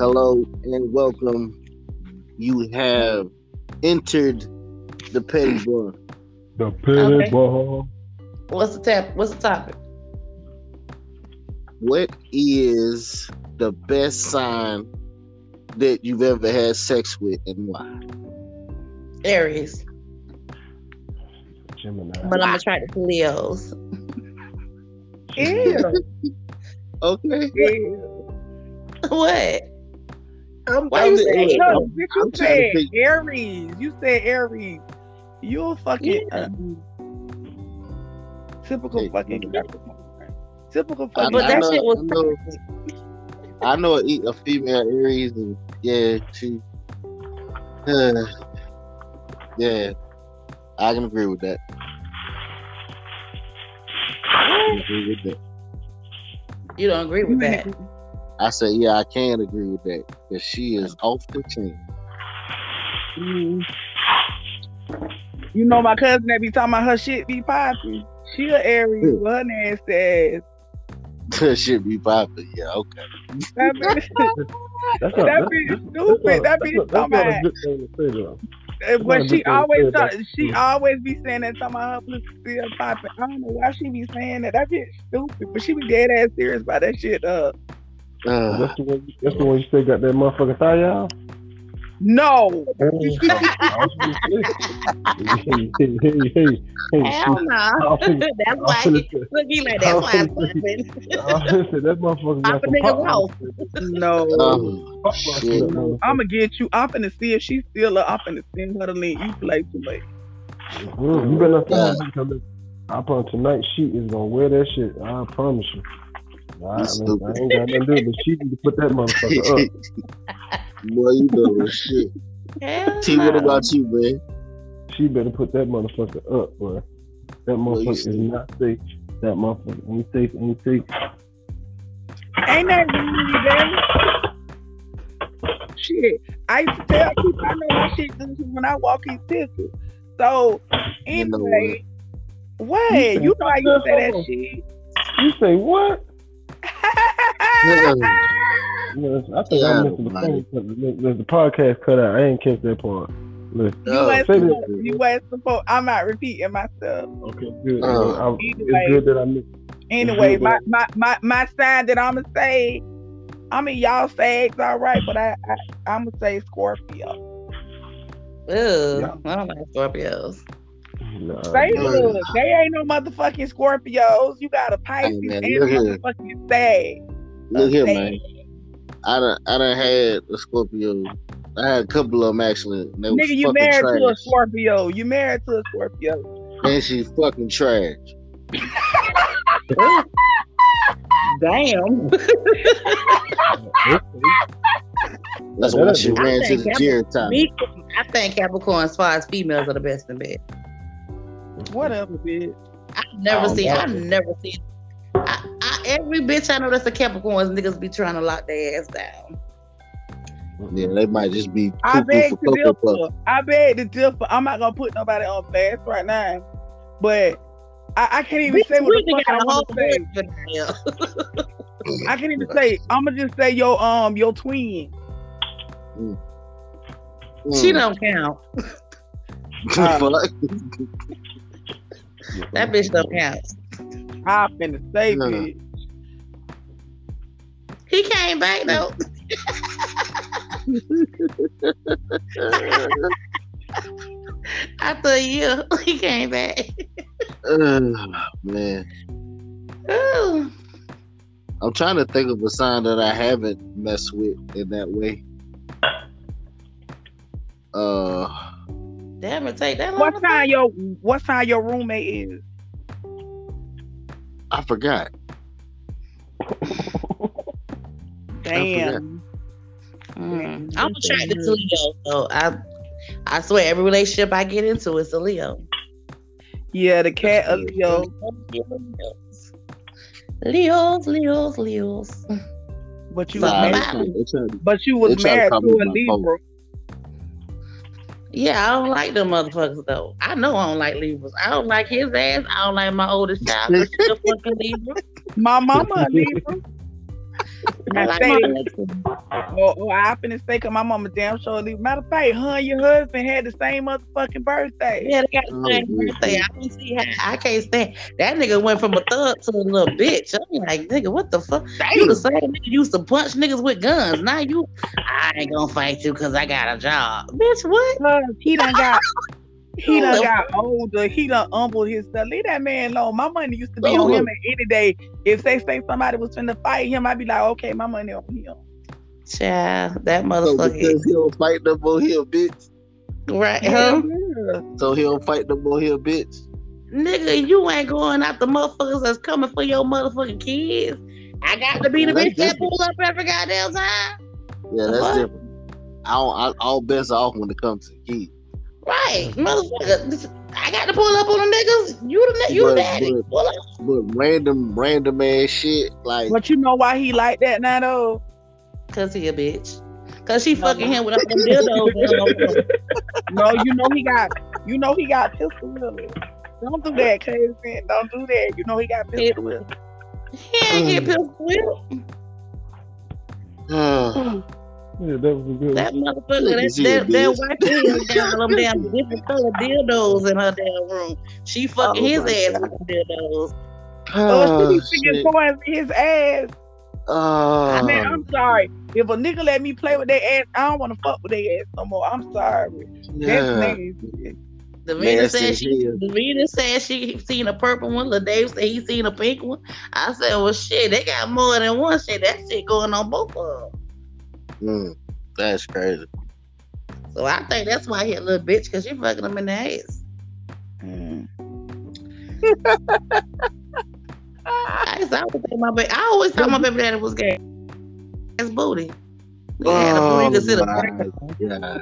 Hello and welcome. You have entered the petty bar. The petty Okay. bar. What's the tap? What's the topic? What is the best sign that you've ever had sex with and why? Aries. Gemini. But I'm attracted to Leos. Ew. Okay. Ew. what? I'm, Why you saying No, I'm- bitch, you I'm trying to said think- Aries. You said Aries. You a fucking Yeah. uh, typical Hey, fucking you Capricorn. Typical I, fucking But that know, shit was I know, I know a, a female Aries, and yeah, she, uh, yeah, I can agree with that. I can agree with that. You don't agree with that. I say, yeah, I can agree with that because she is off the chain. Mm. You know my cousin that be talking about her shit be popping. She a Aries Who? with her nasty ass. That shit be popping. Yeah, okay. That bitch, That's that not, bitch that's, stupid. That that's, bitch not, talking about. good thing to say, though. Uh, But she good thing to always say talk, she always be saying that talking about her pussy still popping. I don't know why she be saying that. That bitch stupid, but she be dead ass serious about that shit. Uh, Uh, That's the one. That's the one you say got that motherfucking thigh out. no, hey, hey, hey, hey, hey, Hell no. That's why finna he look he like that's why it's popping. I said that motherfucker got Pop a some nigga pop. no. shit. I'm gonna get you. I'm gonna see if she's still up. I'm finna send her the link. You play too late. Mm, You better not Yeah. tell me. I promise tonight she is gonna wear that shit. I promise you. I, I, mean, stupid. I ain't got nothing to do, but she need to put that motherfucker up. Boy, you know shit. Hell T, what about you, man? She better put that motherfucker up, boy. That Well, you motherfucker is not safe. That motherfucker ain't safe. Ain't safe. Ain't that wrong with that? Shit, I used to tell people I know my shit good when I walk in tickets. So You know anyway, what? You know I used to say that shit. You say what? Yeah. Yes, I think Yeah, I missed the man. The, the, the podcast cut out. I ain't catch that part. Listen. You Oh, ain't say supposed. that. You ain't. I'm not repeating myself. Okay, good. Oh. I, Anyway. it's good that I missed. Anyway, my, my, my, my sign that I'ma say, I mean y'all say it's all right, but I, I I'ma say Scorpio. Ew, Yeah. I don't like Scorpios. Nah, Say Uh, look, they ain't no motherfucking Scorpios. You got a Pisces man, and look here. motherfucking Sag. Look here, man. I done, I done had a Scorpio. I had a couple of them actually. And they was Nigga, you married trash. to a Scorpio. You married to a Scorpio. And she fucking trash. Damn. That's Yeah, why that she is- ran to the Cap- gym time. I think Capricorn as far as females are the best in bed. Whatever, bitch. I've never Oh, seen. I've never seen. I, I, every bitch I know that's a Capricorn, niggas be trying to lock their ass down. Yeah, they might just be I cuckoo beg for to differ. I beg to differ. I'm not gonna put nobody on blast right now, but I, I can't even Bitch, say what the fuck I got a whole want to say. bunch of them. I can't even say. I'm gonna just say your um your twin. She Mm. don't count. Fuck. That bitch don't count. I'm finna say, No. bitch. He came back though. After a year, he came back. Ugh, man, Ooh. I'm trying to think of a sign that I haven't messed with in that way. Uh, Damn it, take that. What to time your what time your roommate is? I forgot. Damn. Mm. I'm attracted to Leo, so I, I swear every relationship I get into is a Leo. Yeah, the cat of Leo. Leos, Leos, Leos. But you was married. trying to- But you They was married to a my phone. Yeah, I don't like them motherfuckers though. I know I don't like Libras. I don't like his ass. I don't like my oldest child. 'cause she a fucking Libra. My mama Libra. I I like say, or, or I finna say, cause my mama damn sure leave. Matter of fact, her and your husband had the same motherfucking birthday. Yeah, they got the same Oh, yeah. birthday. I don't see how I can't stand that nigga went from a thug to a little bitch. I'm like, nigga, what the fuck? You the same nigga used to punch niggas with guns. Now you, I ain't gonna fight you because I got a job, bitch. What? Cause he done got he done got older. He done humbled himself. Leave that man alone. My money used to be Oh. on him and any day. If they say somebody was finna fight him, I'd be like, okay, my money on him. Child, that So motherfucker, because he don't fight no more, he a bitch. right? Hell Huh? yeah. So he don't fight no more, he a bitch. Nigga, you ain't going after motherfuckers that's coming for your motherfucking kids. I got to be the Well, bitch that's that pull up every goddamn time. Yeah, that's What? different. I don't, I, all bets are off when it comes to the kids. Right, motherfucker. I got to pull up on the niggas. You the you the But- daddy. but- Pull up. But random, random ass shit, like But you know why he like that now though? Cause he a bitch. Cause she fucking him with all them dildos. No, you know he got you know he got pistol willing. Don't do that, cuz man. Don't do that. You know he got pistol willing. He ain't get pistol whipped. uh, Yeah, that was a good That one. motherfucker, that, at that, that bitch. white girl got all them damn different color dildos in her damn room. She fucking Oh his ass God. with dildos. Ah, oh, she oh, be sticking shit. toys in his ass. Oh, Man, I'm sorry. If a nigga let me play with their ass, I don't want to fuck with their ass no more. I'm sorry. That's yeah. nasty. Davina Nasty said she hell. Davina said she seen a purple one. Lil Dave said he seen a pink one. I said, well shit, they got more than one shit. That shit going on both of them. Mm, that's crazy. So I think that's why he a little bitch, because she fucking him in the ass. Mm. I used to always think my baby, I always thought my baby daddy was gay. His booty. Nigga had a booty you could sit Oh, a my. God.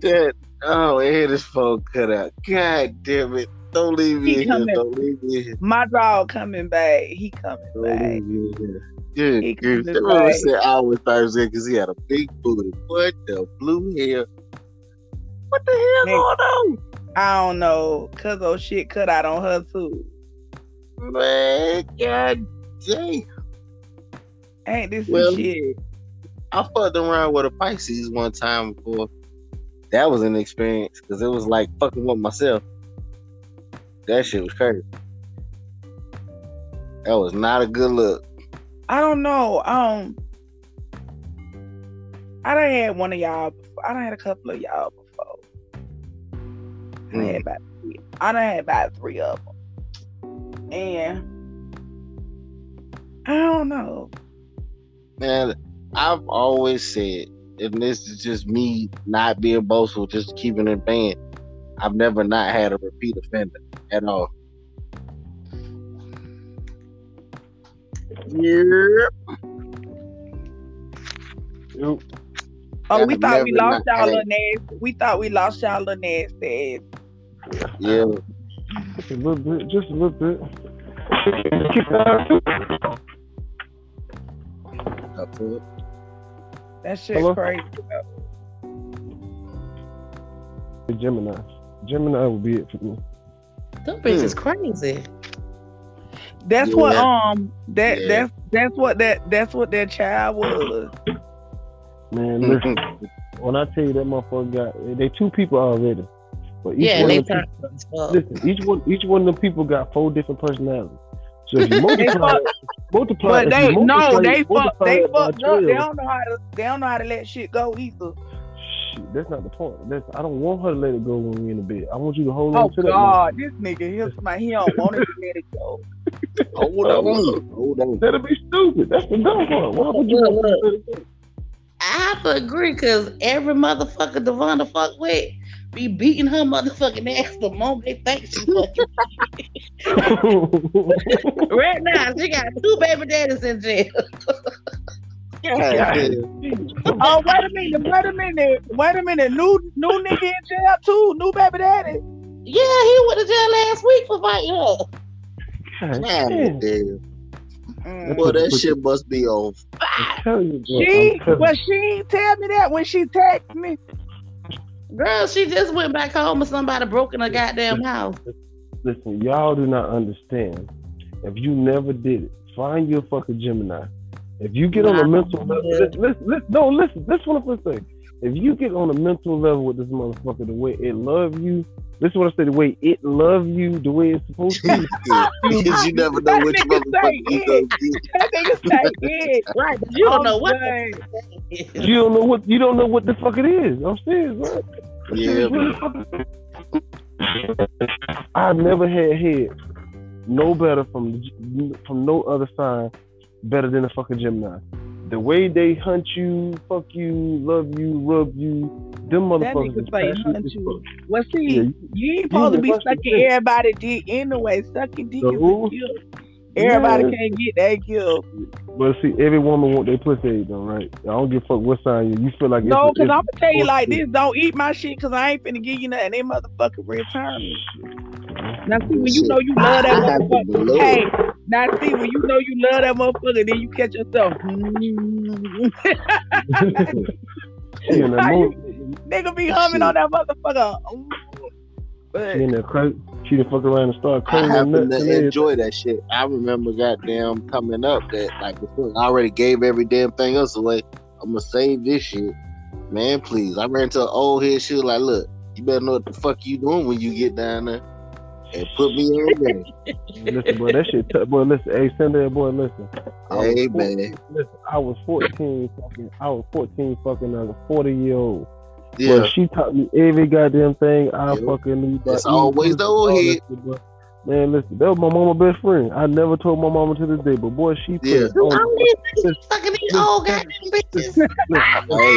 that, oh, I had his phone cut out. God damn it. Don't leave me He here. Don't leave me here. My dog coming back. He coming Don't back. leave me here. Good He grief. That man said I always thought he was gay because he had a big booty. What the blue hell? What the hell Man. going on? I don't know. Cause those shit cut out on her too. Man, god damn. Ain't this Well, shit? I fucked around with a Pisces one time before. That was an experience because it was like fucking with myself. That shit was crazy. That was not a good look. I don't know. Um, I done had one of y'all. Before. I done had a couple of y'all before. I done had about three. I done had about three of them, and I don't know. Man, I've always said, and this is just me not being boastful, just keeping it banned. I've never not had a repeat offender at all. Yeah. Yep. Oh, we I've thought we lost not y'all had- little nasty. We thought we lost y'all little nasty. ass. Yeah. Just a little bit, just a little bit. Keep. Up to it. That shit Hello? crazy. Gemini. Gemini would be it for me. Them bitches crazy. That's what Yeah. um that Yeah. that's that's what that that's what that child was. Man, listen, when I tell you that motherfucker got, they two people already. But each Yeah, one they of them talk. Listen, each one each one of them people got four different personalities. So if you multiply, fuck- multiply, But they you no, they fuck they it by fucked up. They don't know how to they don't know how to let shit go either. Shit, that's not the point. That's, I don't want her to let it go when we in the bed. I want you to hold Oh on to that. Oh God, this nigga here somebody he don't want it to let it go. Hold on. Hold on. That'll be stupid. That's the dumb part. Why would you want to let it go? I have to agree because every motherfucker Devonta fuck with be beating her motherfucking ass the moment they think she fucking. right now, she got two baby daddies in jail. God damn. Oh wait a minute, wait a minute, wait a minute. New new nigga in jail too. New baby daddy. Yeah, he went to jail last week for fighting her. God God damn. damn. Mm. Boy, that shit must be on. You. She well she tell me that when she texted me. Girl, she just went back home and somebody broke in her goddamn house. Listen, y'all do not understand. If you never did it, find your fucking Gemini. If you get on a mental level, listen, listen, listen, no, listen. This one of the thing. If you get on a mental level with this motherfucker, the way it love you, this is what I say. The way it love you, the way it's supposed to be. Because you never know That which motherfucker say you gonna get. That nigga say it. Right, you don't know what. The- you don't know what you don't know what the fuck it is. I'm serious, bro. Yeah, I've never had head no better from from no other sign better than a fucking Gemini. The way they hunt you, fuck you, love you, rub you, them motherfuckers is say passionate as you. fuck. Well, see, Yeah, you ain't supposed to be sucking everybody dick anyway. Sucking dick The is a. Everybody Yeah. can't get that gift. But see, every woman want their pussy ate though, right? I don't give a fuck what sign you. You feel like No, because I'm gonna tell you like this: don't eat my shit, because I ain't finna give you nothing. They motherfucking return me. Now see when you know you love that I have to motherfucker. Hey, now see when you know you love that motherfucker, then you catch yourself. she in that Nigga be humming on that motherfucker. But She in that crazy. She done fuck around and start I crazy happen nuts to enjoy that shit. I remember goddamn coming up that like before I already gave every damn thing else away. I'm gonna save this shit. Man, please. I ran to an old head shit like, look, you better know what the fuck you doing when you get down there. And put me on there. Listen, boy, that shit. T- boy, listen, hey, send that boy. Listen, I was Hey 14 man. Listen, I was 14 fucking. I was 14 fucking as a 40 year old. Yeah. But she taught me every goddamn thing I Yep. fucking knew. It's eating always the old head. that. Man, listen, that was my mama best friend. I never told my mama to this day, but boy, she put Yeah. it on. All these niggas fucking these old goddamn bitches. Hey, I'm tear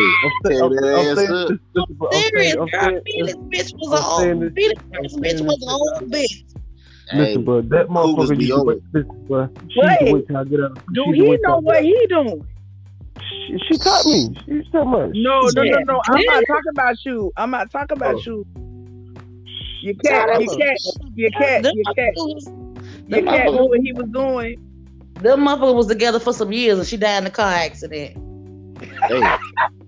saying, I'm, that I'm ass saying, up. this- this is what I'm Serious, saying, I'm girl. saying, Felix bitch was I'm an saying old. this- Felix I'm bitch saying was this- an old bitch. Hey, Listen, bro, that Cougars motherfucker be used to on wait. it. Listen, bro, she used to Wait. wait till I get out. do she used to he wait till know I what get he doing? She, she taught me. She taught much. No, no, no, Yeah. no. I'm not talking about you. I'm not talking about Oh. you. You can't, you can't, you can't, Them you can't, motherfuckers- you them can't know what he was doing. them motherfuckers was together for some years and she died in a car accident. hey,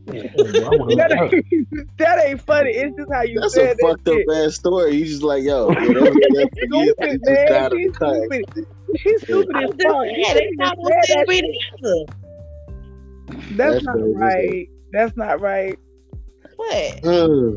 That ain't, that ain't funny. It's just how you that's said a that fucked up ass story. You just like, yo, yeah, that was that for years. He Stupid, just man. She's stupid. She's stupid I'm as fuck. saying, You they shouldn't not have gonna That's That's not crazy. right. That's not right. What? Ugh.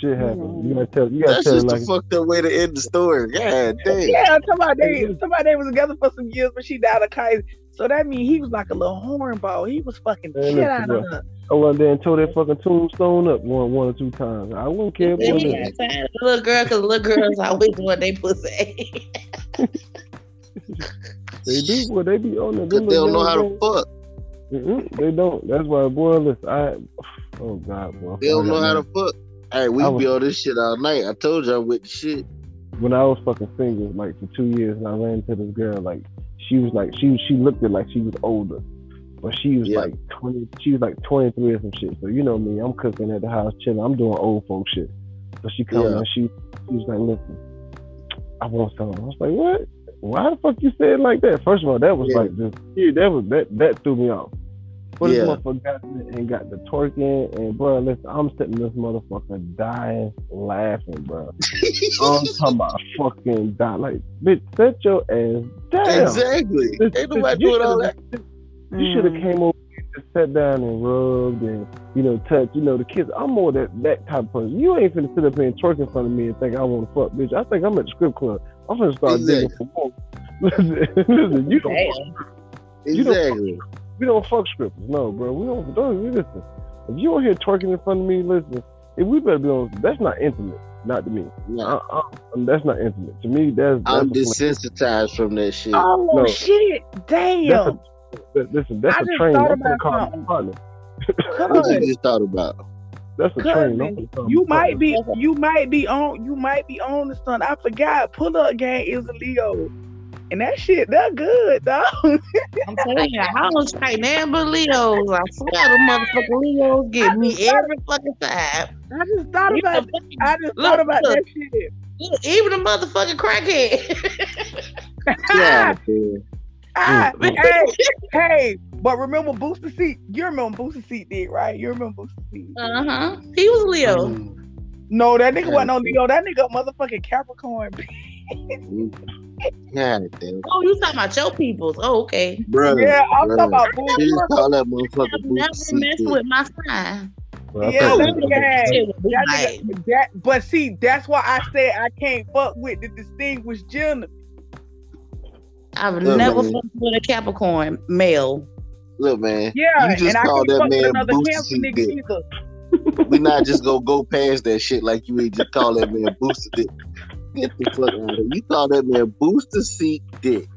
Shit happened. You gotta tell. You gotta That's tell it just like. a fucked up way to end the story. God damn. Yeah, somebody they somebody they was together for some years, but she died of cancer. So that means he was like a little hornball. He was fucking Man, shit out of her. I went there and tore that fucking tombstone up one, one or two times. I wouldn't care They about ain't that. Little girl, cause little girls always want they pussy. They do. Well, they be on the. Cause they don't know how to fuck. Mm-mm, they don't. That's why, boy. Listen, I. Oh God, boy. They don't know how to fuck. Hey, we was- be on this shit all night. I told y'all with the shit. When I was fucking single, like for two years, and I ran into this girl, like she was like she she looked it like she was older, but she was Yeah. like twenty. She was like twenty three or some shit. So you know me, I'm cooking at the house, chilling. I'm doing old folk shit. So she come Yeah. and she she was like, listen, I want some. I was like, what? Why the fuck you said like that? First of all, that was Yeah. like just yeah, that was that that threw me off. But this Yeah. motherfucker got and got the twerking and bro, listen, I'm sitting this motherfucker dying laughing, bro. I'm talking about fucking die like bitch, set your ass down. Exactly. Listen, Ain't nobody you doing all that. should've- You should have came over and just sat down and rubbed and you know touched. You know the kids. I'm more that that type of person. You ain't finna sit up here and twerk in front of me and think I want to fuck, bitch. I think I'm at the strip club. I'm gonna start digging for more. Listen, listen, you don't fuck Damn. You don't- Exactly. we don't fuck strippers. No, bro. We don't. Don't we listen. If you don't hear twerking in front of me, listen. If we better be on, that's not intimate. Not to me. Nah, Uh, uh, that's not intimate. To me, that's. that's I'm desensitized from that shit. Oh No. shit! Damn. That- Listen, that's I a just train. thought I'm gonna about call my partner. What you Cuz, just thought about? That's a train. I'm cousin, gonna you might be you might be on you might be on the son. I forgot. Pull up gang is a Leo. And that shit, that good, though. I'm telling you, I don't strike nothing but Leos. I swear the motherfucking Leos get me every fucking time. I just thought Even about the fucking- I just Look, thought about look. that shit. look, even the motherfucking crackhead. Yeah, man. Ah, Mm, hey, hey, but remember Booster Seat? You remember Booster Seat did, right? You remember Booster Seat? Uh huh. He was Leo. Mm. No, that nigga wasn't no Leo. That nigga motherfucking Capricorn. God damn. Oh, you talking about your peoples? Oh, okay. Brother, Yeah, I'm brother. talking about She just bullshit. call that I've booty never seat messed with my sign. Well, Yeah, think that nigga had Shit would be that nigga, that, but see, that's why I said I can't fuck with the distinguished gentleman. I've Look, never man. fucked with a Capricorn male. Look, man. Yeah, You just and I called that man another booty cancer dick. We not just gonna go past that shit like you ain't just call that man booster dick. Get the fuck out of here. You call that man booster seat dick.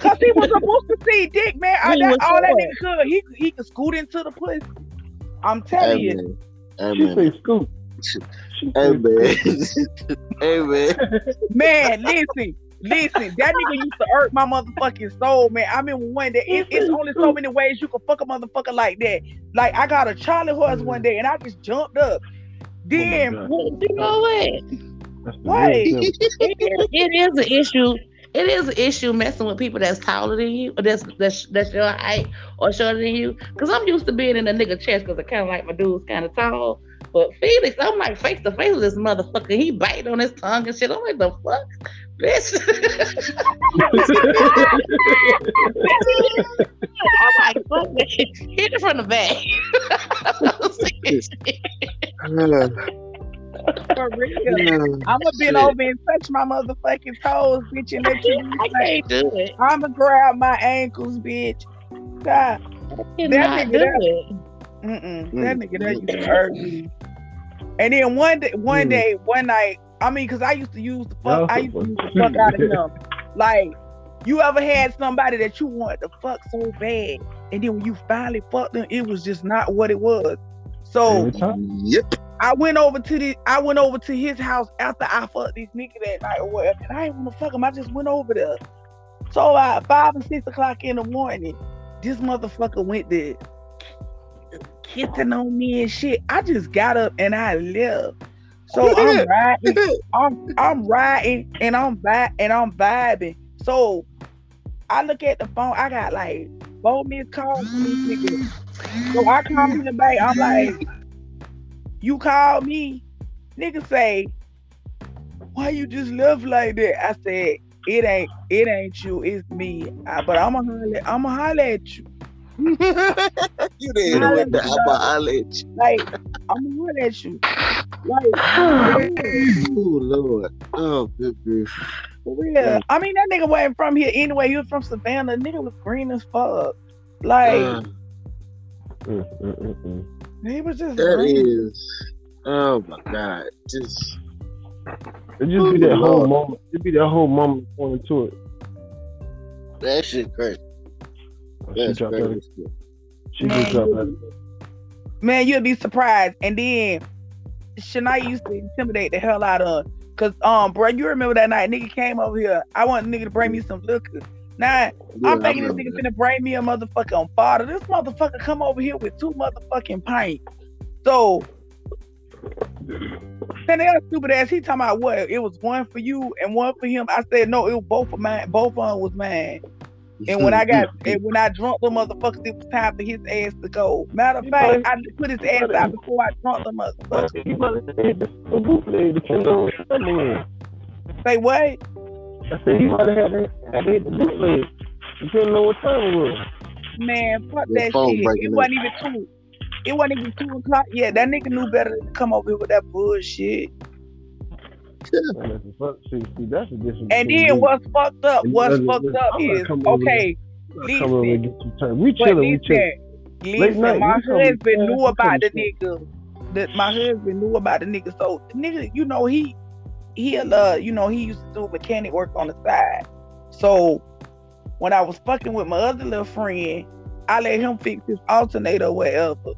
Cause he was supposed to see dick, man. I, He that, all that nigga could, he he could scoot into the pussy. I'm telling Hey you, man. Hey She man. say scoop. She- She Hey say man. hey man. man. Listen, listen. That nigga used to hurt my motherfucking soul, man. I mean, one day it, it's only so many ways you can fuck a motherfucker like that. Like I got a Charlie horse one day, and I just jumped up. Oh then God. Well, you know what? That's the Wait. real devil. It is, it is an issue. It is an issue messing with people that's taller than you, or that's that's that's your height or shorter than you. Cause I'm used to being in a nigga chest, cause I kind of like my dude's kind of tall. But Felix, I'm like face to face with this motherfucker. He bite on his tongue and shit. I'm like, the fuck, bitch. I'm like, fuck that shit. Hit it from the back. for real, I'ma bend over and touch my motherfucking toes, bitch, and let you. I can't do it. I'ma grab my ankles, bitch. God, I That cannot nigga do there- it. Mm-mm. Mm. That nigga that used to hurt me. And then one day, one Mm. day, one night, I mean, cause I used to use the fuck, I used to use the fuck out of him. Like, you ever had somebody that you wanted to fuck so bad, and then when you finally fucked them, it was just not what it was. So Yep. I went over to the, I went over to his house after I fucked this nigga that night or whatever, and I didn't want to fuck him. I just went over there. So at five and six o'clock in the morning, this motherfucker went there kissing on me and shit. I just got up and I left. So I'm riding, I'm I'm riding and I'm vi- and I'm vibing. So I look at the phone. I got like four missed calls from these niggas. So I call him back. I'm like, you called me, nigga say, why you just left like that? I said, it ain't it ain't you, it's me. I- but I'ma holler, I'ma holler at you. you didn't know what the I'ma holler at. Like, I'ma holler at you. Like, Oh Lord. Oh good grief. For real. I mean, that nigga wasn't from here anyway. He was from Savannah. Nigga was green as fuck. Like, Uh, Mm, mm, mm, he was just that green. is oh my god. Just It just be that Oh, whole moment. It'd be that whole moment pointing to it. that shit crazy. She dropped crazy. that. She just dropped that. Man, you'll be surprised. And then Shania used to intimidate the hell out of her. Cause um, bro, you remember that night nigga came over here. I want nigga to bring me some liquor. Now Yeah, I'm I thinking this remember nigga finna bring me a motherfucking bottle. This motherfucker come over here with two motherfucking pints. So then the other stupid ass, he talking about what? It was one for you and one for him. I said no, it was both of mine. Both of them was mine. That. And when I got, and when I drunk the motherfuckers, it was time for his ass to go. Matter of fact, I put his ass out before I drunk the motherfucker. You might have had the the bootleg, depending on what time it was. Say what? I said he might have had that, had that the bootleg, depending on what time it was. Man, fuck Your that shit. It wasn't even two. It wasn't even two o'clock. Yeah, that nigga knew better than to come over here with that bullshit. Man, that's the fuck shit. See, that's the difference. And then me. what's fucked up? And What's listen, fucked listen, up I'm is okay. I'm not coming over and get. We But chilling, we listen, chilling. listen, night, my you come- husband yeah, knew you about the nigga. That my husband knew about the nigga. So the nigga, you know, he he uh, you know, he used to do mechanic work on the side. So when I was fucking with my other little friend, I let him fix his alternator or whatever.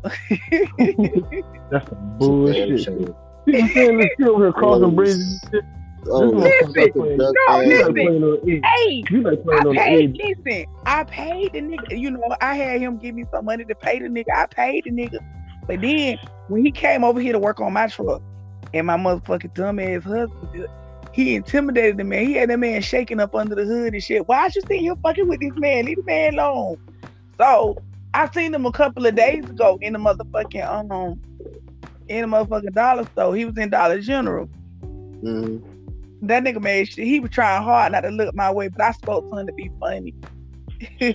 That's some bullshit. Shit. People saying this shit over here crossing bridges and shit. Oh, Listen, no, ass. You like listen. playing on the edge. hey, like I playing on the paid. Listen, I paid the nigga. You know, I had him give me some money to pay the nigga. I paid the nigga. But then when he came over here to work on my truck, and my motherfucking dumbass husband, he intimidated the man. He had that man shaking up under the hood and shit. Why you sitting here fucking with this man? Leave the man alone. So I seen him a couple of days ago in the motherfucking um in the motherfucking dollar store. He was in Dollar General. Mhm. That nigga made shit. He was trying hard not to look my way, but I spoke to him to be funny.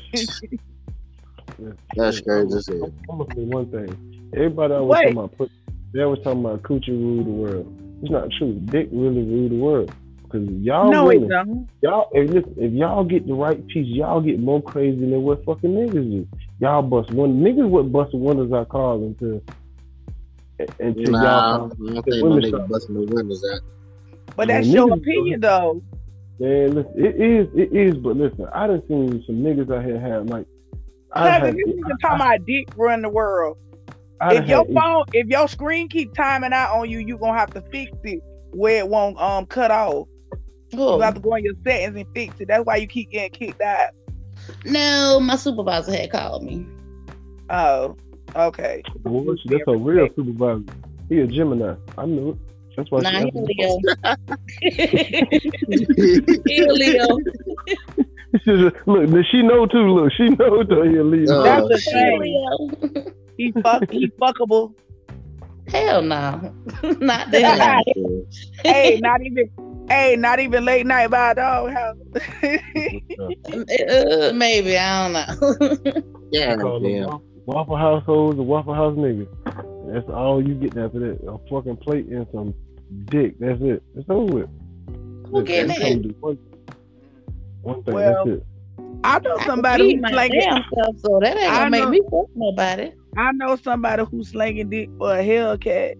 That's crazy as hell. I'm gonna say one thing. Everybody always Wait. talking about. They always talking about coochie rule the world. It's not true. Dick really rule the world. Cause y'all no, it women, don't. y'all if, listen, if y'all get the right piece, y'all get more crazy than what fucking niggas do. Y'all bust one niggas would bust the windows out cars until until Nah, y'all don't think no women nigga busting the windows out. But Man, that's your niggas- opinion, though. Man, listen, it is, it is, but listen, I done seen some niggas out here have like, I Cousin, have, this nigga talking about dick run the world. I if your had- phone, if your screen keep timing out on you, you gonna have to fix it where it won't um cut off. Oh, You have to go in your settings and fix it. That's why you keep getting kicked out. no, my supervisor had called me. Oh, okay. Boy, that's a real supervisor. He a Gemini. I knew it. That's why. Nah, she he asked. Leo. he a Leo. Look, does she know too? Look, she know though. He a Leo. That's the a thing. Leo. He fuck, he fuckable. Hell no. Not Yeah, that. so, hey, not even, hey, not even late night by a dog house. Uh, maybe I don't know. yeah, Call them damn. Waffle- Waffle households and Waffle House niggas. That's all you get after that. A fucking plate and some dick. That's it. It's over with. Who getting That's it? all. One, one thing. Well, that's it. I know somebody can feed who's slanging. damn self, so that ain't gonna make me fuck nobody. I know somebody who's slanging dick for a Hellcat.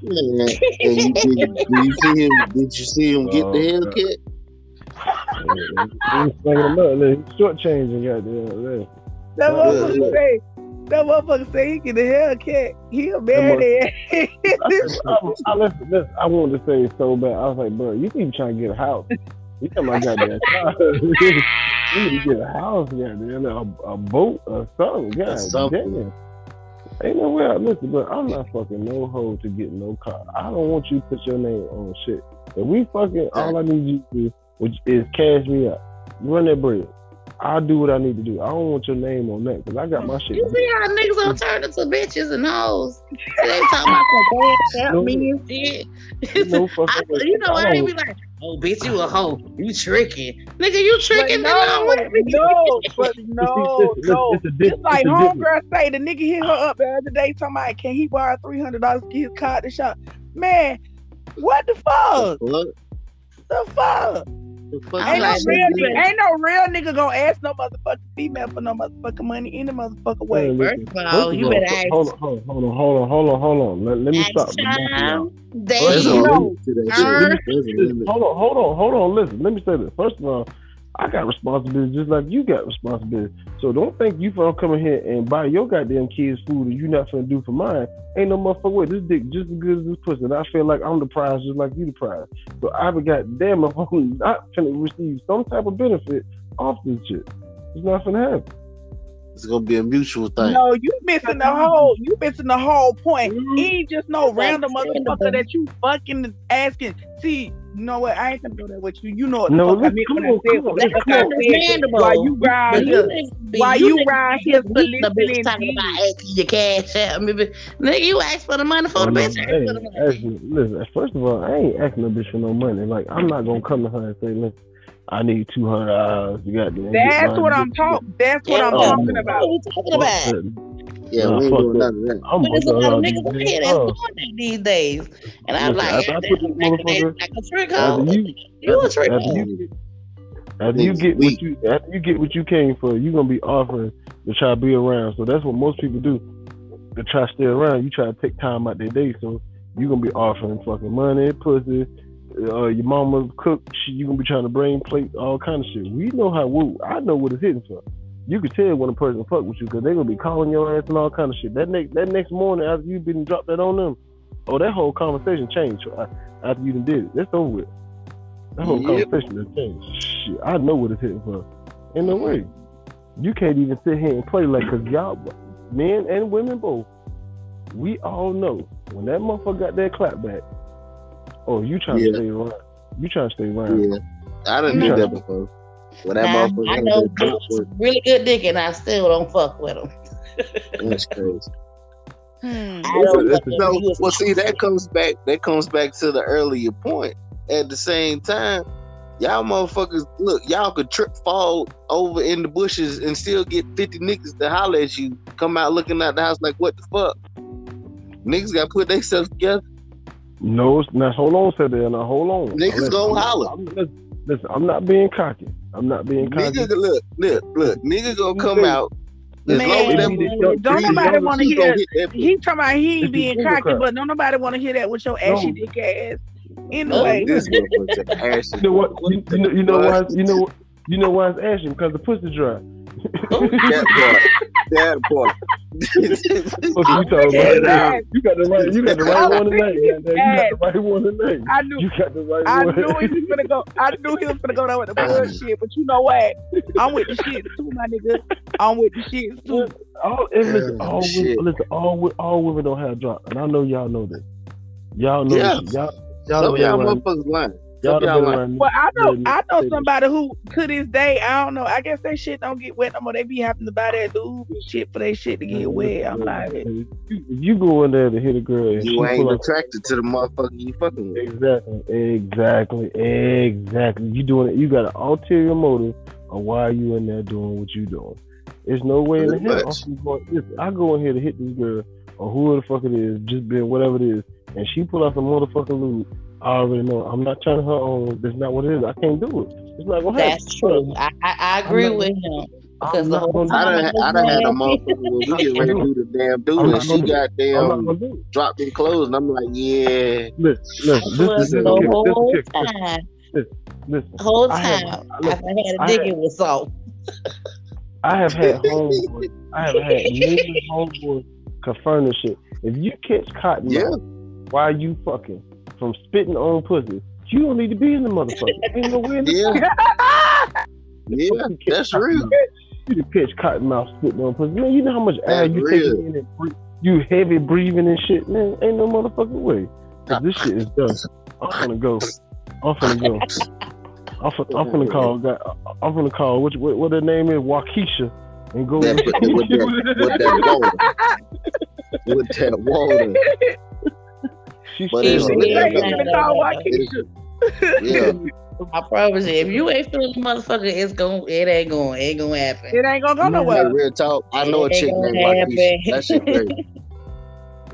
Yeah. And you, did, did you see him? Did you see him get Oh, the God. Hellcat? He's slinging them up. Look, he's shortchanging. Goddamn. Yeah. That motherfucker yeah. say, that motherfucker say he get the Hellcat. He'll marry that. I, I, listen, listen, I wanted to say it so bad. I was like, bro, you keep trying to get a house. You talking about goddamn car. you need to get a house, goddamn, a, a boat or something. God something. damn. Ain't no way. I listen, but I'm not fucking no hoe to get no car. I don't want you to put your name on shit. If we fucking, all I need you to do which is cash me up. Run that bread. I'll do what I need to do. I don't want your name on that because I got my shit. You see how niggas Mm-hmm. are turning to bitches and hoes? They talking about some cash out No. me and shit. No fucking I, way. you know, I I don't- ain't be like, oh, bitch, you a hoe. You tricking. Nigga, you But tricking. no, no, but no, no. it's a It's like it's a homegirl say the nigga hit her up the other day talking about can he borrow three hundred dollars to get his car at the shop? Man, what the fuck? What? The fuck? The fuck I'm Ain't no real nigga, ain't no real nigga gonna ask no motherfucking female for no motherfucking money any motherfucking way. Man, listen, First of first all, of you all, better ask. Hold on, hold on, hold on, hold on, hold on. Let, let me Ask stop. the both of y'all. time. There's First They all, limit to that shit. There's a limit. Hold on, hold on, hold on. Listen, let me say this. First of all, I got responsibility just like you got responsibility. So don't think you finna come in here and buy your goddamn kids food and you not finna do for mine. Ain't no motherfucker way. This dick just as good as this pussy. And I feel like I'm the prize just like you the prize. So I be goddamn if I'm not finna receive some type of benefit off this shit. It's not finna happen. It's gonna be a mutual thing. No, you missing the whole you missing the whole point. Mm-hmm. He ain't just no random understandable. motherfucker that you fucking asking. See, you know what? I ain't gonna do that with you. You know what the No, fuck I listen, meant come when I on, said come what on, the listen, fuck come I on. Understandable. Why you ride here? Why you niggas ride here beating the soliciting bitch talking about dick? asking your cash out. Maybe nigga, you ask for the money for Oh, the no, bitch. I Ask for ain't the money. asking- listen, first of all, I ain't asking no bitch for no money. Like, I'm not gonna come to her and say, listen, I need two hundred dollars. You got to That's what I'm talking. That's what I'm talking about. What are you talking about? Yeah, Nah, we ain't doing that. none of that. I'm But there's a gonna lot of niggas out out and here that's doing that these days. And I'm like, after I damn, put this like, motherfucker- like a trick After hoe. you, You a trick after hoe. after you get weak. what you after you get what you came for, you gonna be offering to try to be around. So that's what most people do. To try to stay around, you try to take time out their day. So you gonna be offering fucking money, pussy. Uh, your mama cook. She, you gonna be trying to bring plate, all kind of shit. We know how. We, I know what it's hitting for. You can tell when a person fuck with you because they gonna be calling your ass and all kind of shit. That next that next morning after you been dropped that on them, oh that whole conversation changed after you done did it. That's over with. That whole Yep. conversation has changed. Shit, I know what it's hitting for. In no way. You can't even sit here and play like cause y'all men and women both. We all know when that motherfucker got that clap back. Oh, you trying Yeah. to stay around? You trying to stay around? Yeah, I didn't do that before. When that Nah, motherfucker I know that drop dudes really good dick and I still don't fuck with them. that's crazy. Hmm. I don't Listen, fuck listen. with No, well, see, that comes back. That comes back to the earlier point. at the same time, y'all motherfuckers, look, y'all could trip, fall over in the bushes and still get 50 niggas to holler at you. Come out looking at the house like, what the fuck? Niggas got to put themselves together. No, it's not. Hold on, said there. Now hold on. Niggas Listen, gonna holler. I'm, listen, listen, I'm not being cocky. I'm not being cocky. Nigga, look, look, look, nigga gonna come out. As Man, long as that don't Don't nobody want to hear. gonna that He talking about he ain't being cocky, but don't nobody want to hear that with your ashy No. dick ass. Anyway, This motherfucker ass. You know what? You, you know, you know why? You know what? You know why it's ashy? Because the pussy dry. Oh, that part. That part. What you talking about? man. You got the right. You got the right one tonight. goddamn. You got the right one tonight. I knew You got the right I one. knew he was gonna go. I knew he was gonna go down with the bullshit. But you know what? I'm with the shit too, my nigga. I'm with the shit too. all, and listen, Oh, all shit. women, listen, all all women don't have drop, and I know y'all know this. Y'all know Yeah. this. Y'all, Some y'all of y'all know around- motherfuckers lying. Y'all y'all been lying. around me. Well, I know, I know somebody who, to this day, I don't know. I guess that shit don't get wet no more. They be having to buy that lube and shit for their shit to get wet. I'm like, If you, you go in there to hit a girl, and You ain't pull up- attracted to the motherfucker you fucking with. Exactly, exactly, exactly. You doing it. You got an ulterior motive of why you in there doing what you doing. There's no way in the hell. I'm going. Listen, I go in here to hit this girl or whoever the fuck it is, just being whatever it is, and she pull out some motherfucking lube. I already know. I'm not trying to her on. That's not what it is. I can't do it. It's not gonna happen. That's true. I, I, I agree not- with him. Because the whole gonna do I time done, I done had a motherfucker when we get ready to do the damn do I'm and she got I'm damn gonna do it. dropped in clothes and I'm like, yeah. Listen, listen. This Was is the this is whole this is this time, Listen, the whole I have- time, look, I had a I dick had- in with salt. I have had homeboys. I have had numerous homeboys confirm this shit. If you catch cotton Yeah. mouth while you fucking from spitting on pussy, you don't need to be in the motherfucker. Ain't no way in the Yeah. Yeah, that's real. You can catch cotton mouth spitting on pussy. Man, you know how much air you real. taking in and breathe. You heavy breathing and shit, man. Ain't no motherfucking way. 'Cause this shit is done. I'm gonna go. I'm gonna go. I'm finna call. I'm gonna call. What what, what her name is? Waukesha. And go. That- with that- with that water. With that water. She But said, it's He lit. said he finna call Waukesha. Yeah. I promise you, if you ain't feeling the motherfucker, it's going it ain't going, ain't gonna happen. It ain't gonna go Man, Hey, nowhere. real talk. I know a chick named gonna Waukesha. happen. That shit crazy.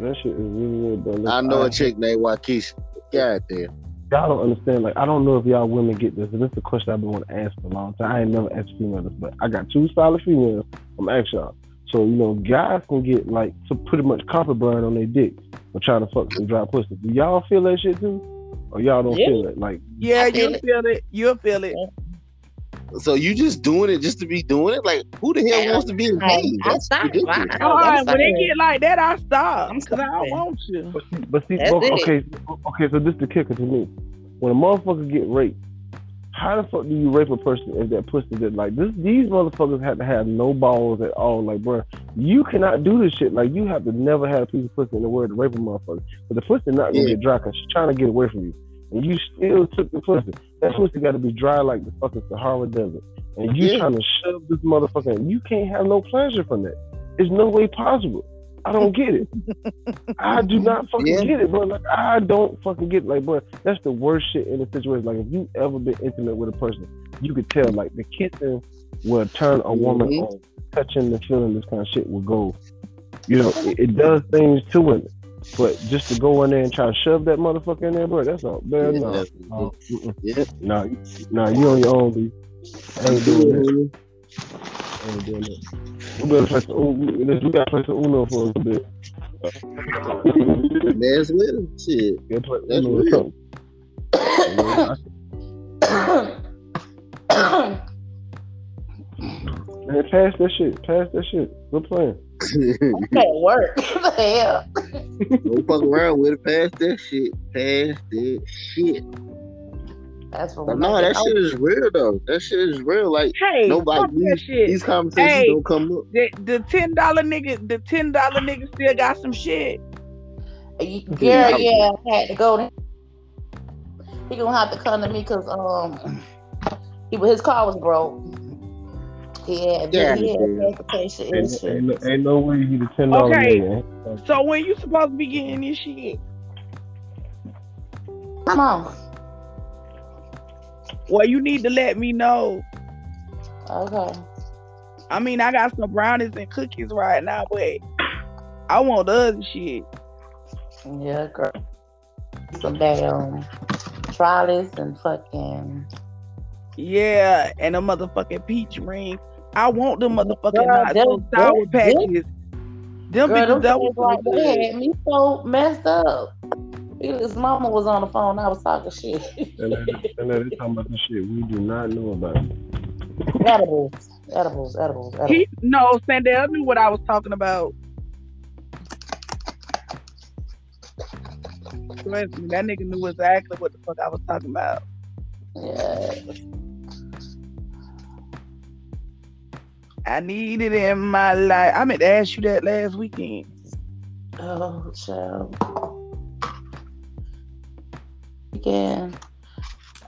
That shit is really weird, bro. I know I- a chick named Waukesha. God damn. Y'all don't understand. Like, I don't know if y'all women get this. And this is a question I've been wanting to ask for a long time. I ain't never asked females, but I got two solid females. I'm asking y'all. So, you know, guys can get, like, so pretty much copper burn on their dicks for trying to fuck some dry pussy. Do y'all feel that shit too? Or y'all don't Yeah. feel it? Like, Yeah, feel you'll it. feel it. You'll feel it. So you just doing it just to be doing it? Like who the hell I- wants to be in I, pain? I That's stopped. I, All I'm when it sorry. get like that, I stop I'm because I don't want you. but see, but see That's well, it. okay, okay. So this is the kicker to me. When a motherfucker get raped, how the fuck do you rape a person if that pussy that like this? These motherfuckers have to have no balls at all. Like, bro, you cannot do this shit. Like, you have to never have a piece of pussy in the world to rape a motherfucker. But the pussy not gonna Yeah. get dry because she's trying to get away from you, and you still took the pussy. That pussy got to be dry like the fucking Sahara Desert, and you Yeah. trying to shove this motherfucker. in. You can't have no pleasure from that. There's no way possible. I don't get it. I do not fucking Yeah. get it, bro. Like I don't fucking get it. Like, bro, that's the worst shit in a situation. Like, if you ever been intimate with a person, you could tell. Like, the kissing will turn a woman Mhm. on. Touching the feeling, this kind of shit will go. You know, it, it does things to women. But just to go in there and try to shove that motherfucker in there, bro, that's all. Man, Yeah, no. Yeah. no, you- on your own, B. I ain't doing that. Ain't doing that. We better play some. We gotta play some Uno for a little bit. That's little shit. Yeah, play That's Uno. Man, pass that shit. Pass that shit. We're playing. I'm at work. The hell? Don't fuck around with it. Pass that shit. Pass that shit. That's for But when no, I that shit is real though. That shit is real. Like Hey, Nobody- fuck that shit. these conversations Hey. don't come up. The, the ten dollar nigga, the ten dollar nigga still got some shit. older. Gary, yeah, I had to go. To, he gonna have to come to me because um, he his car was broke. He had, Yeah, yeah. transportation Ain't, issues. ain't, no, ain't no way he the ten dollar Okay. nigga. So when you supposed to be getting this shit? Come on. Well, you need to let me know. Okay. I mean, I got some brownies and cookies right now, but I want the other shit. Yeah, girl. Some damn um, Trollis and fucking. Yeah, and a motherfucking peach ring. I want the motherfucking Girl, not so them- sour them- patches. Them Girl, them that was like me so messed up. His mama was on the phone. I was talking shit. And they, and they talking about the shit we do not know about. edibles, edibles, edibles, edibles. He no, Sandell knew what I was talking about. Trust me, that nigga knew exactly what the fuck I was talking about. Yeah. I need it in my life. I meant to ask you that last weekend. Oh, child. Again,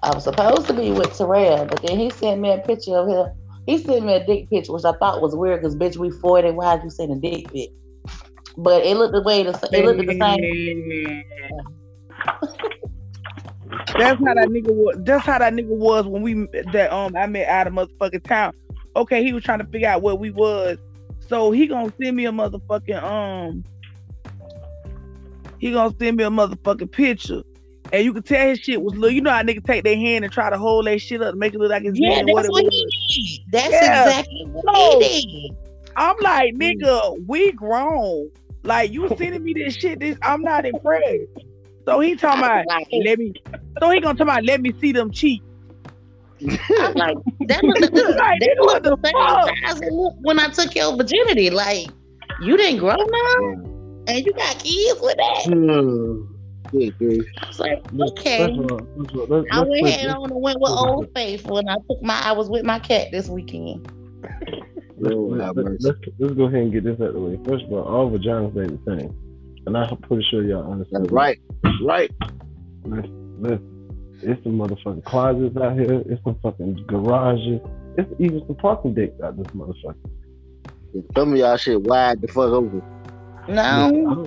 I was supposed to be with Terrell, but then he sent me a picture of him. He sent me a dick picture, which I thought was weird because bitch, we 40. Why'd you send a dick pic? But it looked the way the it looked the same. That's how that nigga was. That's how that nigga was when we that um I met out of motherfucking town. Okay, he was trying to figure out what we was, so he gonna send me a motherfucking um. He gonna send me a motherfucking picture, and you can tell his shit was little. You know how niggas take their hand and try to hold that shit up to make it look like it's Yeah, that's what it he was. did. That's Yeah. exactly what No. he did. I'm like, mm. nigga, we grown. Like you sending me this shit. This I'm not impressed. So he talking about let me. So he gonna talk about let me see them cheat. I'm like, that looked, that Like, that what looked the the same size when I took your virginity. Like, you didn't grow now, and you got kids with that. Good grief. It's like, okay. let's, let's, I went ahead on and went with Old Faithful, and I took my. I was with my cat this weekend. Let's, Lord let's, let's, let's, let's go ahead and get this out of the way. First of all, all vaginas ain't the same. And I'm pretty sure y'all understand. That's right. That's right. Listen, listen. It's some motherfucking closets out here. It's some fucking garages. It's even some parking decks out this motherfucker. Some of y'all shit wide the fuck over. No,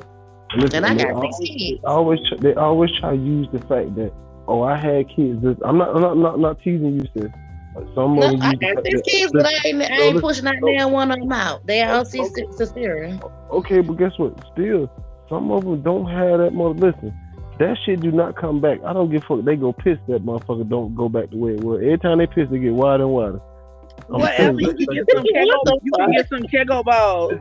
Listen, and I they got always- six kids. They always, they always try to use the fact that, oh, I had kids. This, I'm not, I'm not, not, not teasing you, sis. Some No, of them I got six kids, but I ain't, I ain't listen, pushing out no. there one of them out. They all see Okay. six cesarean. Okay, but guess what? Still, some of them don't have that mother. Listen, that shit do not come back. I don't give a fuck. They go piss that motherfucker. Don't go back the way it was. Every time they piss, they get wider and wider. I'm Whatever. telling You you, can get some Kegel. You can get some Kegel balls.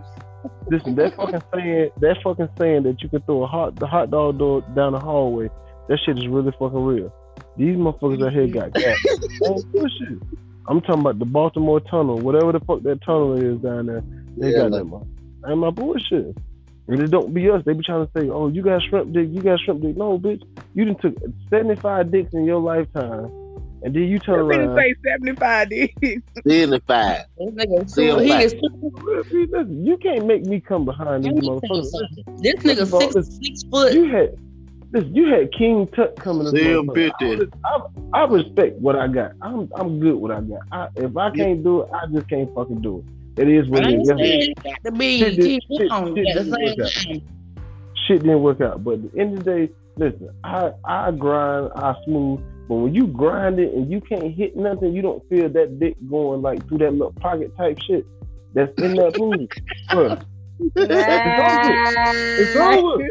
Listen, that fucking saying, that fucking saying that you can throw a hot the hot dog door down the hallway, that shit is really fucking real. These motherfuckers out here got gas. Bullshit. I'm talking about the Baltimore Tunnel, whatever the fuck that tunnel is down there. They Yeah, got like- that. mother- Ain't my bullshit. And it don't be us. They be trying to say, "Oh, you got shrimp dick. You got shrimp dick." No, bitch. You done took 75 dicks in your lifetime, and then you turn uh, That nigga around. say 75 dicks. Seeing the five. This nigga, See he is you can't make me come behind these Let me tell you motherfuckers. This nigga First of six six foot. You had listen, you had King Tut coming to See him motherfucker. 50. I, I, I respect what I got. I'm I'm good what I got. I, if I can't do it, I just can't fucking do it. It is what it is. ain't is. Guess what? it got to be Shit did, shit, on, shit, didn't same work out. Shit didn't work out. But at the end of the day, listen, I I grind, I smooth. But when you grind it and you can't hit nothing, you don't feel that dick going like through that little pocket type shit that's in that food. Bruh, it's over.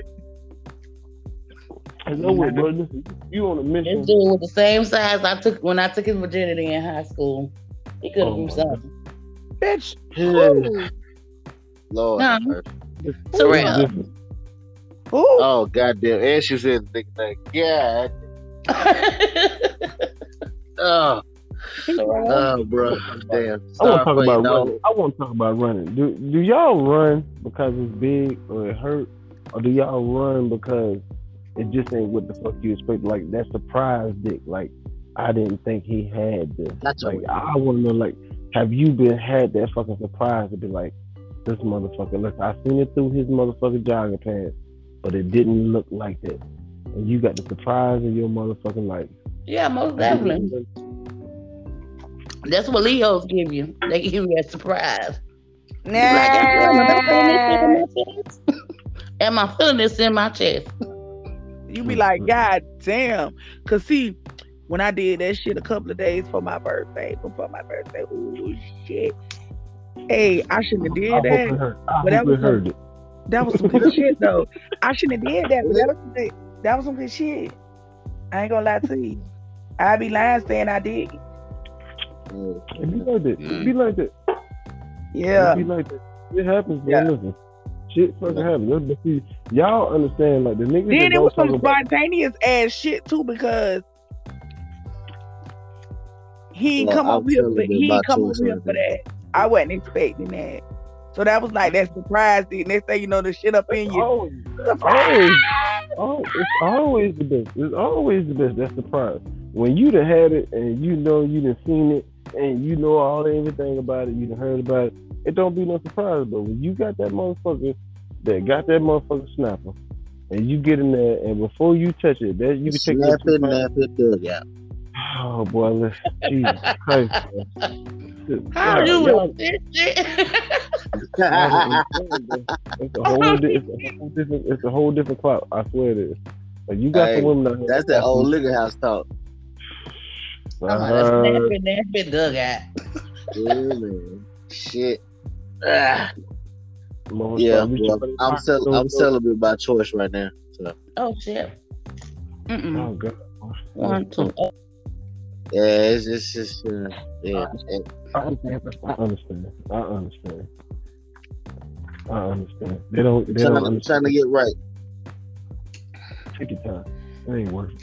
It's over, bro. Listen, you on a mission. This dude was the same size I took when I took his virginity in high school. He could have Oh, grew something. Bitch. Lord. Nah. have mercy. Terrell. Listen, uh, Who? Oh goddamn! And she said the nigga name. Yeah. Oh, Terrell. oh, bro. Damn. I want to talk about dog. running. I want to talk about running. Do do y'all run because it's big or it hurt, or do y'all run because it just ain't what the fuck you expect? Like that surprise dick. Like I didn't think he had this. That's Like what- I want to know. Like, have you been had that fucking surprise to be like, this motherfucker? Look, I seen it through his motherfucking jogging pants, but it didn't look like that. And you got the surprise in your motherfucking life. yeah, most definitely. That's what Leos give you. They give you a surprise. You be like, "Am I feeling this in my chest? Feeling this in my chest? You be like, God damn. Cause see, when I did that shit a couple of days for my birthday, before my birthday. Ooh shit. Hey, I shouldn't have did I hope that. it hurt. I But that was it heard it. That was some good shit though. I shouldn't have did that, but that was some good, that was some good shit. I ain't gonna lie to you. I be lying saying I did. Mm. It be like that. It be like that. Yeah. It be like that. It happens, bro. Yeah. Listen. Shit fucking happens. But see, y'all understand, like, the niggas Then it was talk some about spontaneous ass shit too because he ain't Well, come I'll over here for he ain't come yours over here for that. I wasn't expecting that. So that was like that surprise thing. Next thing you know, the shit up in you. always, Surprise! always, oh, it's always the best. It's always the best. That's the prize. When you done had it and you know you done seen it and you know all everything about it, you done heard about it, it don't be no surprise. But when you got that motherfucker that got that motherfucker snapper and you get in there and before you touch it, that you can take Snap that it, nap it, dug out. Oh boy, listen, Jesus Christ. man. How God, you y'all- with this shit? y'all don't understand, bro. It's a whole, di- it's a whole different, it's a whole different clout. I swear it is. Like you got Hey, some women out. That's that old liquor house talk. I'm like, Uh, that's nasty, nasty dugout. Yeah, man. Shit. Ah, motherfucker, yeah, we well, should- I'm cel- I'm celibate by choice right now. So Oh shit. Mm-mm. Oh god. One, two. Oh, yeah, it's just, it's, uh, yeah. it- I understand. I understand. I understand. I understand. They don't. They trying, don't to, understand. trying to get right. Take your time. It ain't worth. it.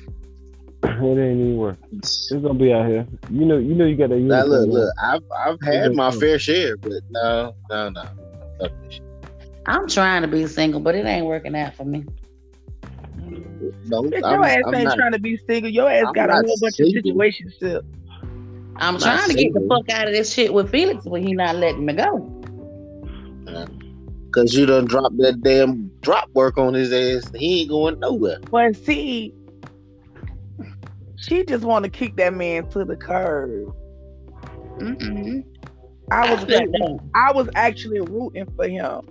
It ain't even worth. it. It's gonna be out here. You know. You know. You got that. Now look, look. I've I've had my fair share, but no, no, no. Fuck this shit. I'm trying to be single, but it ain't working out for me. No, Bitch, I'm, your ass I'm ain't not. trying to be single. Your ass I'm got a not whole bunch of single. situationships. I'm Not trying to get the fuck out of this shit with Felix, but he not letting me go. Uh, Cause you done dropped that damn drop work on his ass. He ain't going nowhere. But see, she just want to kick that man to the curb. Mm-mm. I was I. I was actually rooting for him.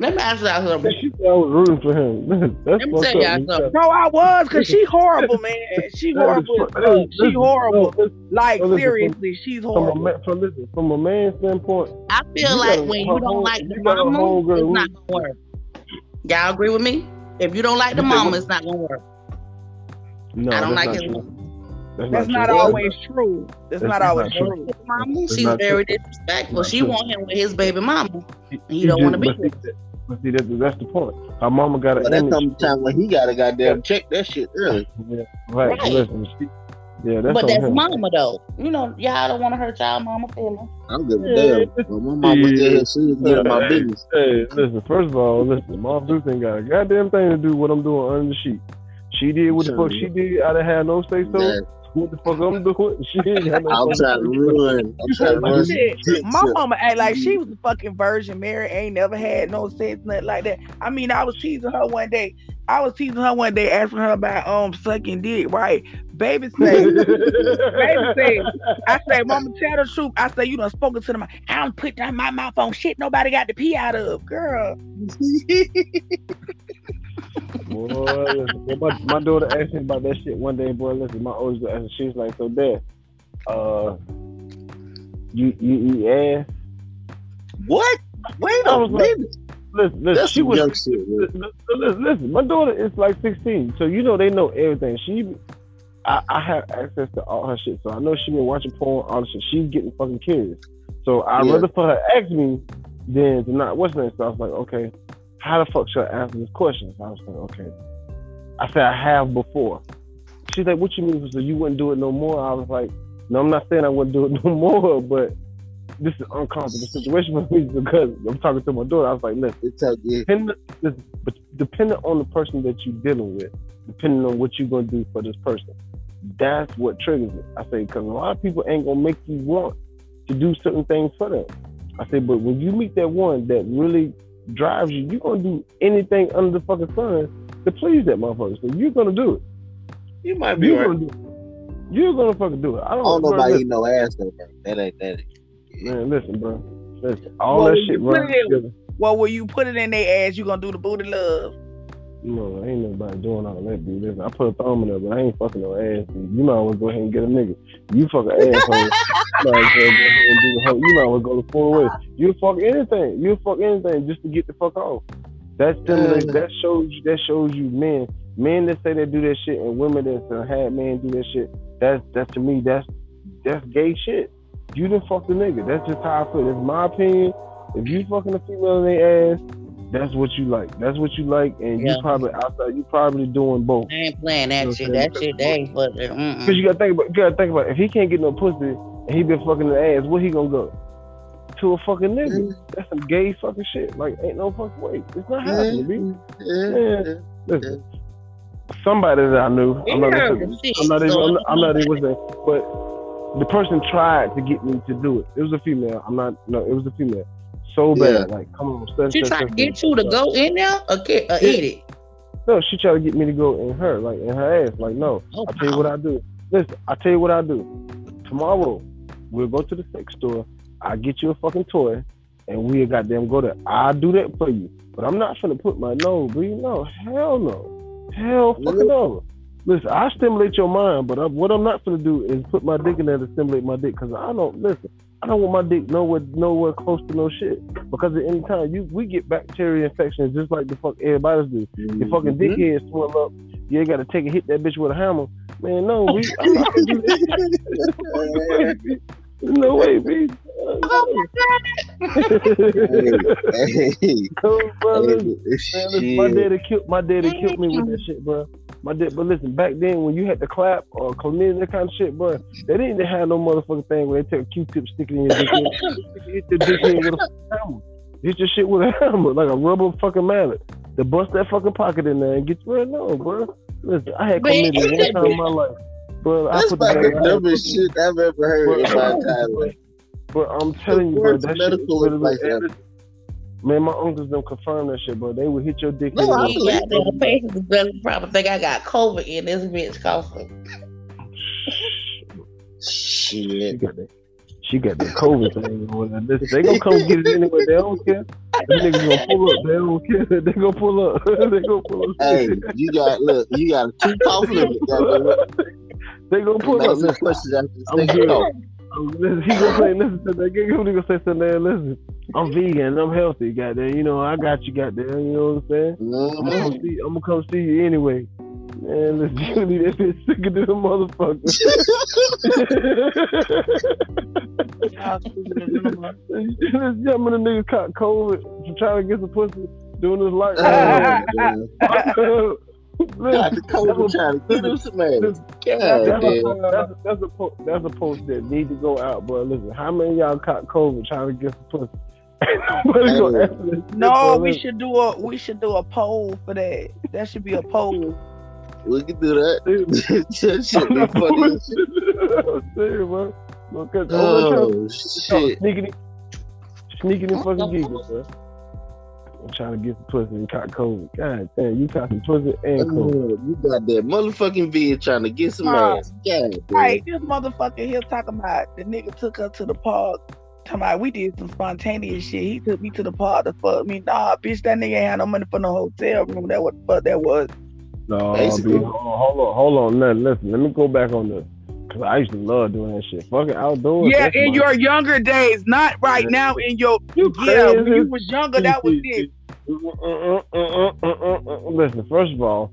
Let me ask y'all something. She said I was rooting for him. That's Let me tell y'all something. No, I was because she horrible, man. She horrible. fu- as that fuck. is- She horrible. no, Like no, listen, seriously, she's From a horrible. man, from, listen, from a man's standpoint, I feel You like when you don't like the you got a mama, whole girl it's not gonna work. Y'all agree with me? If you don't like the mama, it's not gonna work. no, I don't like not his mama. That's not true. always true. That's That's not not always true. true. His mama, she's very true. disrespectful. Not She true. want him with his baby mama. He- He he don't wanna be with see, that- But see, that, that's the point. Her mama got an But that image. come time when he gotta goddamn check that shit early. Yeah, right. Right. Listen, she, yeah, that's but that's him. mama though. You know, y'all don't want to hurt y'all mama feelings. I don't give a Yeah. damn. When my mama was there, she was getting my business. Hey, listen. First of all, listen. Mom Duke ain't got a goddamn thing to do with what I'm doing under the sheet. She did what the fuck she did. I done had no say so. Yeah, What the fuck I'm doing? She ain't got no. I'm trying to say run. I'm trying to run. My suck. mama act like she was a fucking virgin. Mary ain't never had no sex, nothing like that. I mean, I was teasing her one day. I was teasing her one day, asking her about um sucking dick. Right, baby say, baby say, I say, mama, tell the truth. I say, you done spoken to them. I don't put down my mouth on shit nobody got to pee out of, girl. Boy, listen, my, my daughter asked me about that shit one day, boy. Listen, my oldest daughter, she's like, so dad, uh, you you eat ass? What? Wait I a was like- minute. Listen, listen, That's she was. young shit. Listen, listen, listen, my daughter is like 16, so you know they know everything. She, I, I have access to all her shit, so I know she been watching porn, all the shit. She's getting fucking curious. So I'd Yeah. rather for her ask me than to not. What's that? So I was like, okay, how the fuck should I answer this question? So I was like, okay. I said I have before. She's like, what you mean? So you wouldn't do it no more? I was like, no, I'm not saying I wouldn't do it no more, but this is an uncomfortable situation for me because I'm talking to my daughter. I was like, listen It's a, yeah. depending, but depending on the person that you're dealing with, depending on what you're gonna do for this person, that's what triggers it. I say because a lot of people ain't gonna make you want to do certain things for them. I say, but when you meet that one that really drives you, you're gonna do anything under the fucking sun to please that motherfucker. So you're gonna do it. You might be You're right. gonna do it. You're gonna fucking do it. I I don't, don't know about listen, eating no ass though, bro. That ain't that. Ain't. Man. Listen, bro. Listen, all Well, that shit you put runs it in- together. Well, when you put it in their ass, you gonna do the booty love. No, ain't nobody doing all that, dude. Listen, I put a thumb in there, but I ain't fucking no ass. Dude. You might as well go ahead and get a nigga. You fuck an asshole. you might as well go ahead and do the whole. You might as well go the full way. You fuck anything. You fuck anything just to get the fuck off. That stimulates. Mm. That shows. you That shows you men. Men that say they do that shit and women that uh, had men do that shit. That's that's to me. That's that's gay shit. You didn't fuck the nigga. That's just how I feel. It's my opinion. If you fucking a female in their ass, that's what you like. That's what you like, and Yeah. you probably outside. You probably doing both. I ain't playing that You know shit. what I'm That shit, they ain't fucking. Because you gotta think about. You gotta think about. If he can't get no pussy and he been fucking the ass, where he gonna go? To a fucking nigga. Mm-hmm. That's some gay fucking shit. Like ain't no fucking way. It's not mm-hmm. happening, B. Mm-hmm. Man, listen. Somebody that I knew. I'm not. Yeah, gonna say- shit, I'm not even. so- I'm not, I'm not even saying. But the person tried to get me to do it. It was a female. I'm not. No, it was a female. So bad. Like, come on. Such, She such, tried to get such, you to such. go in there or, get, or eat it. No, she tried to get me to go in her, like in her ass. Like, no. Oh, I tell you what I do. Listen, I tell you what I do. Tomorrow, we'll go to the sex store. I get you a fucking toy, and we'll goddamn go there. I'll do that for you. But I'm not gonna put my no, but you know, hell no, hell fucking no. Listen, I stimulate your mind, but I, what I'm not gonna do is put my dick in there to stimulate my dick, because I don't listen. I don't want my dick nowhere nowhere close to no shit. Because at any time you we get bacteria infections just like the fuck everybody's do. Your fucking Mm-hmm. dickhead swell up. You ain't gotta take a hit that bitch with a hammer. Man, no, we I'm not gonna do that. no way, B. Oh Hey, hey, Come, brother. Man, hey, listen, my daddy killed my daddy killed me with that shit, bro. My dad, but listen, back then when you had to clap or chlamydia that kind of shit, bro, they didn't have no motherfucking thing where they take a Q-tip, stick it in your dick, hit your dick in with a hammer, hit your shit with a hammer like a rubber fucking mallet. To bust that fucking pocket in there and get you right no, bro. Listen, I had Man, chlamydia one time in my life, bro. I That's put the about the dumbest shit I've ever heard in my entire life. But I'm telling you, bro, that shit medical is advice literally- ever. Man, my uncles don't confirm that shit, bro. They would hit your dick. No, I the- He believe got them patients better probably think I got COVID in this bitch coughing. She Shit. got that. She got the COVID thing. on They gonna come get it anyway. They don't care. Them niggas gonna pull up. They don't care. They gonna pull up. they gonna pull up. Hey, you got look, you got a two cough limit. they gonna pull up. Listen, questions after the I'm good. cough. I'm- listen, he gonna say, listen to that. He gonna say something. Listen, I'm vegan. I'm healthy. Goddamn, you know I got you. Goddamn, you know what I'm saying? Mm-hmm. I'm gonna come see. I'm gonna come see you anyway. Man, you need that bitch sicker than a motherfucker. this young man, nigga caught COVID from trying to get some pussy doing this light. Oh, man. Got the COVID trying to get him some ass. that's, a, that's, that's, a that's a post that need to go out, bro. Listen, how many of y'all caught COVID trying to get some pussy? Nobody gonna Hey. answer this No, we Listen, should do a we should do a poll for that. That should be a poll. We can do that. that shit be funny. I'm serious, bro. Because oh, Oh shit. sneaking, sneaking in fucking giggles, bro. I'm trying to get some pussy and caught COVID. God damn, you caught some pussy and COVID. Oh, you got that motherfucking vid trying to get some Nah. ass. God damn. Right, this motherfucker here talking about the nigga took her to the park. Talking about we did some spontaneous shit. He took me to the park to fuck me. Nah, bitch, that nigga ain't had no money for no hotel room. That what the fuck that was. No, Basically. B, hold on, hold on, hold. Now, listen, let me go back on this. Cause I used to love doing that shit. Fucking outdoors. Yeah, in my- your younger days, not right Yeah. now. In your You yeah, when you was younger, that was it. Listen, first of all,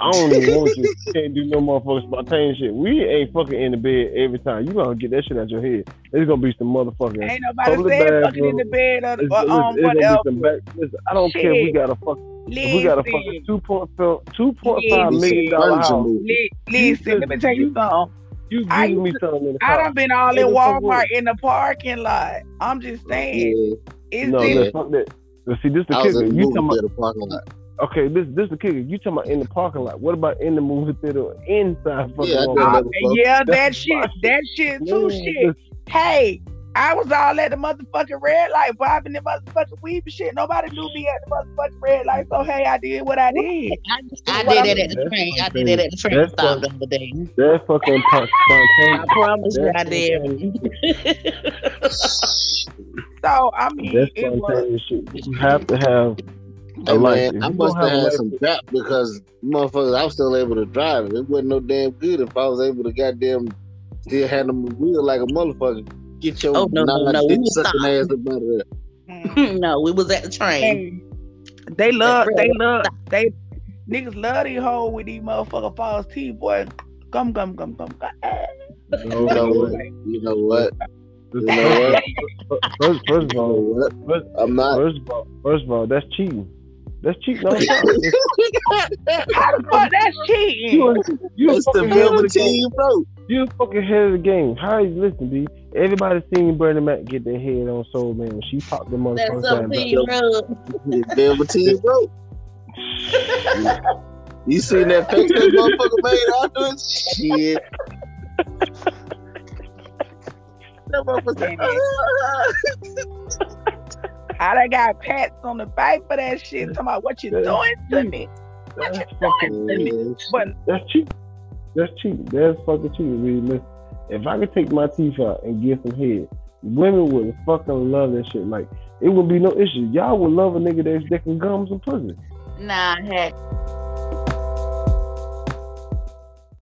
I don't even want you. You can't do no motherfucking spontaneous shit. We ain't fucking in the bed every time. You gonna get that shit out your head. It's gonna be some motherfucking. Ain't nobody Public saying fucking in the bed or, It's, or it's, um it's gonna whatever. be some back. Listen, I don't care if we got a fuck. If we got a fucking Listen, two point two point five Listen. million dollar Bunch of house. movies. li- listen, let me tell you something. You I giving me something in the I car. done been all in Every fucking Walmart in the parking lot. I'm just saying, Yeah, it's No, just listen, fuck that. See, this the I was kicker. in the You movie talking about theater parking lot. Okay? This this the kicker. You talking about in the parking lot? What about in the movie theater inside fucking Yeah, I Walmart? Uh, that yeah, that shit, that shit too. Man, Shit. Hey, I was all at the motherfucking red light, bobbing the motherfucking weed and shit. Nobody knew me at the motherfucking red light, so hey, I did what I did. I, I did it at the That's train. I did it at the train That's stop my- the other day. That fucking punk I promise you I did. So I mean, That's it was spontaneous shit. You have to have A Hey life. man, If I must have have had some crap because motherfuckers, I was still able to drive it. It wasn't no damn good if I was able to goddamn still hand them wheel like a motherfucker. Get your Oh, no, no, no, we was sucking ass up out of there. No, we was at the train. And they love, That they real love, they niggas love these hoes with these motherfucking false teeth, boy. Come, come, come, come, come. You know what? You know what? You know what? first, first of all, what? first, I'm not. first of all, first of all, that's cheating. That's cheating. on. How the fuck that's cheating? you, you It's the fucking head of the game. team, bro. You fucking head of the game. How you listen, B? Everybody seen Bernie Mac get their head on Soul Man when she popped them on the That's first time. something rub. It's Velveteen, bro. You seen that face that motherfucker made after it? Shit. That motherfucker said, I done got pats on the back for that shit. Talking about what you Yeah. doing to me. What That's you doing to me? But That's cheap. That's cheap. That's fucking cheap. Really. Listen, if I could take my teeth out and get some head, women would fucking love that shit. Like it would be no issue. Y'all would love a nigga that's that can gum some pussy. Nah, heck.